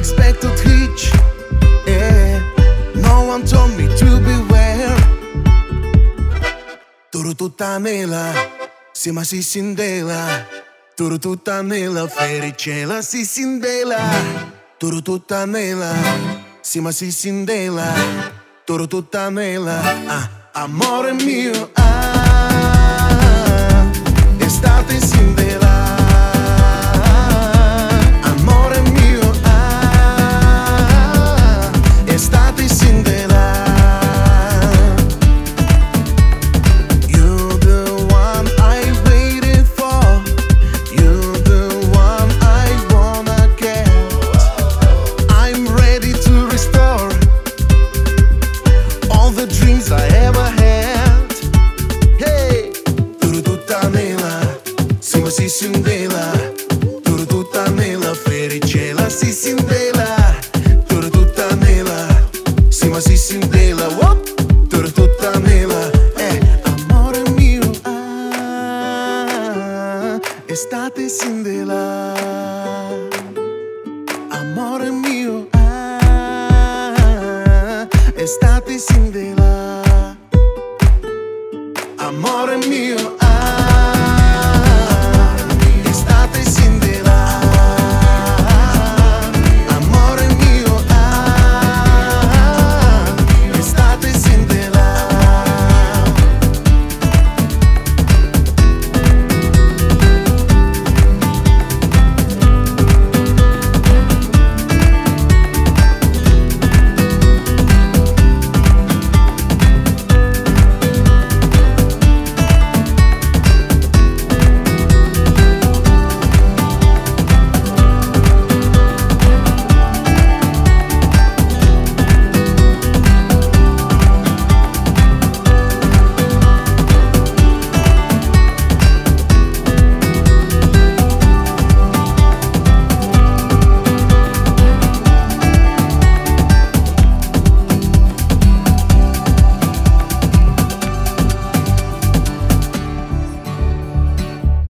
unexpected hitch. Yeah. No one told me to beware. Turututanela, sima si sindela. Turututanela, fericela si sindela. Turututanela, sima si sindela. Turututanela, ah, amore mio. si sindela, tortuta mela, sì ma si sindela, wop, tortuta mela, eh, amore mio, ah, estate sindela, amore mio, ah, estate sindela, amore mio, ah,